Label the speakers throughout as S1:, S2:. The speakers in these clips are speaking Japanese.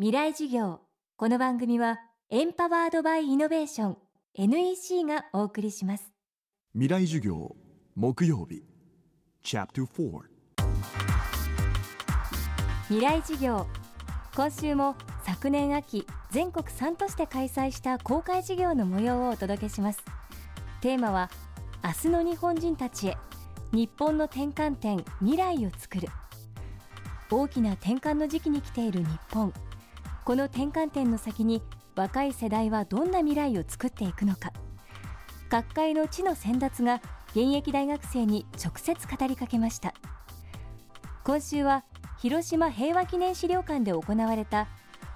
S1: 未来授業。この番組はエンパワードバイイノベーション NEC がお送りします。
S2: 未来授業木曜日チャプター
S1: 未来授業。今週も昨年秋全国3都市で開催した公開授業の模様をお届けします。テーマは明日の日本人たちへ日本の転換点未来を作る。大きな転換の時期に来ている日本この転換点の先に若い世代はどんな未来を作っていくのか。各界の地の先達が現役大学生に直接語りかけました。今週は広島平和記念資料館で行われた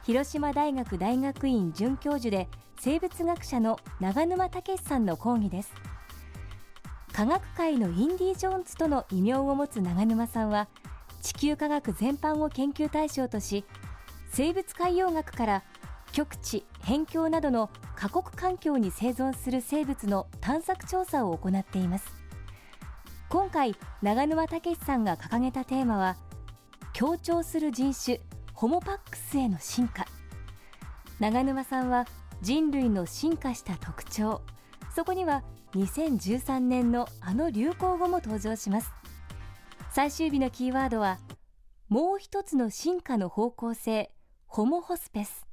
S1: 広島大学大学院准教授で生物学者の長沼武さんの講義です。科学界のインディ・ジョーンズとの異名を持つ長沼さんは地球科学全般を研究対象とし生物海洋学から極地辺境などの過酷環境に生存する生物の探索調査を行っています。今回長沼武さんが掲げたテーマは強調する人種ホモパックスへの進化。長沼さんは人類の進化した特徴そこには2013年のあの流行語も登場します。最終日のキーワードはもう一つの進化の方向性ホモホスペス。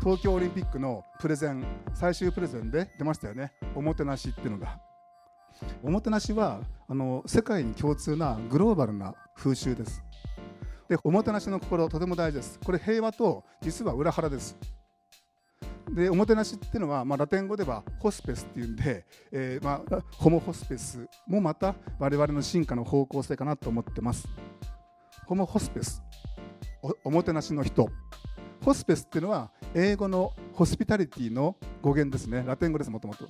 S3: 東京オリンピックのプレゼン最終プレゼンで出ましたよね。おもてなしっていうのが。おもてなしはあの世界に共通なグローバルな風習です。でおもてなしの心とても大事です。これ平和と実は裏腹です。でおもてなしっていうのは、まあ、ラテン語ではホスペスっていうんで、えーまあ、ホモホスペスもまた我々の進化の方向性かなと思ってます。ホモホスペス。おもてなしの人。ホスペスっていうのは英語のホスピタリティの語源ですね。ラテン語ですもともと。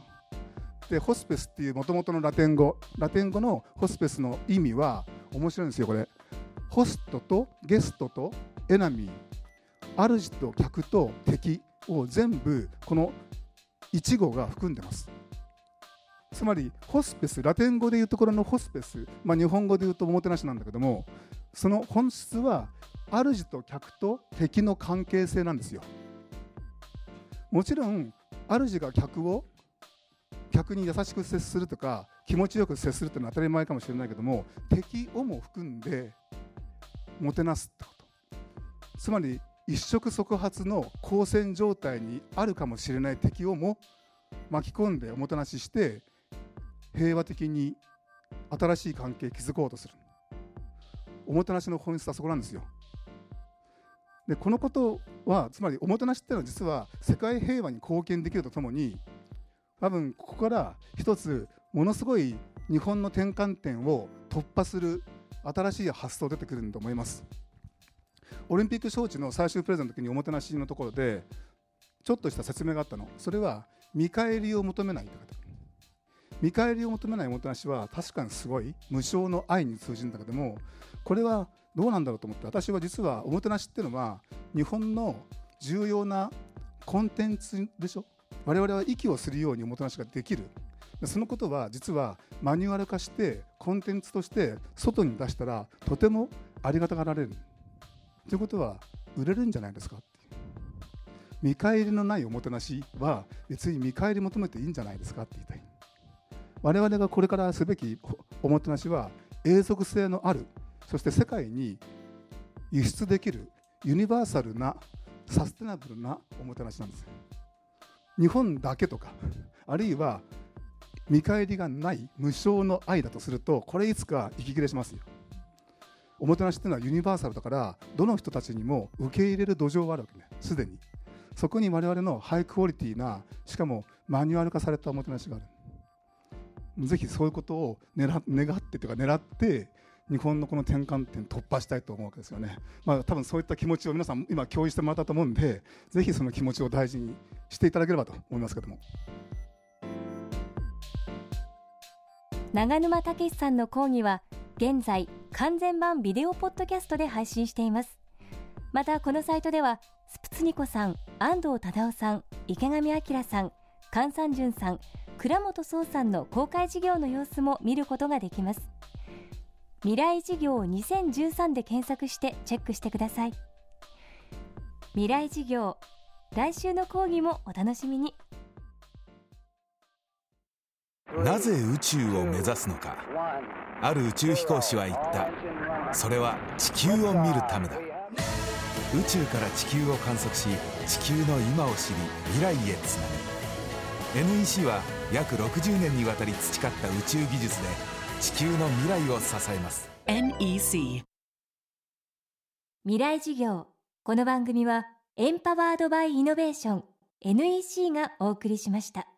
S3: でホスペスっていうもともとのラテン語。ラテン語のホスペスの意味は面白いんですよこれ。ホストとゲストとエナミー。主と客と敵。を全部この1語が含んでます。つまりホスペスラテン語でいうところのホスペス、まあ、日本語でいうとおもてなしなんだけどもその本質は主と客と敵の関係性なんですよ。もちろん主が客を客に優しく接するとか気持ちよく接するっていうのは当たり前かもしれないけども敵をも含んでもてなすってこと。つまり一触即発の交戦状態にあるかもしれない敵をも巻き込んでおもてなしして平和的に新しい関係築こうとするおもてなしの本質はそこなんですよでこのことはつまりおもてなしっていうのは実は世界平和に貢献できるとともに多分ここから一つものすごい日本の転換点を突破する新しい発想出てくるんだと思います。オリンピック招致の最終プレゼンの時におもてなしのところでちょっとした説明があったの。それは見返りを求めないって方見返りを求めないおもてなしは確かにすごい無償の愛に通じるんだけどもこれはどうなんだろうと思って私は実はおもてなしっていうのは日本の重要なコンテンツでしょ。我々は息をするようにおもてなしができる。そのことは実はマニュアル化してコンテンツとして外に出したらとてもありがたがられる。ということは売れるんじゃないですか見返りのないおもてなしは別に見返り求めていいんじゃないですかって言いたい。我々がこれからすべきおもてなしは永続性のある。そして世界に輸出できる。ユニバーサルなサステナブルなおもてなしなんです日本だけとか。あるいは見返りがない無償の愛だとするとこれいつか息切れしますよ。おもてなしっていうのはユニバーサルだからどの人たちにも受け入れる土壌があるわけね。すでに。そこに我々のハイクオリティなしかもマニュアル化されたおもてなしがある。ぜひそういうことを願ってというか狙って日本のこの転換点突破したいと思うわけですよね、まあ、多分そういった気持ちを皆さん今共有してもらったと思うんでぜひその気持ちを大事にしていただければと思いますけども。
S1: 長沼武さんの講義は現在完全版ビデオポッドキャストで配信しています。またこのサイトではスプツニコさん安藤忠雄さん池上彰さん菅三淳さん倉本壮さんの公開事業の様子も見ることができます。未来事業2013で検索してチェックしてください。未来事業来週の講義もお楽しみに。
S4: なぜ宇宙を目指すのか。ある宇宙飛行士は言った。それは地球を見るためだ。宇宙から地球を観測し地球の今を知り未来へつなぐ。NEC は約60年にわたり培った宇宙技術で地球の未来を支えます。
S5: NEC
S1: 未来事業。この番組はエンパワードバイイノベーション NEC がお送りしました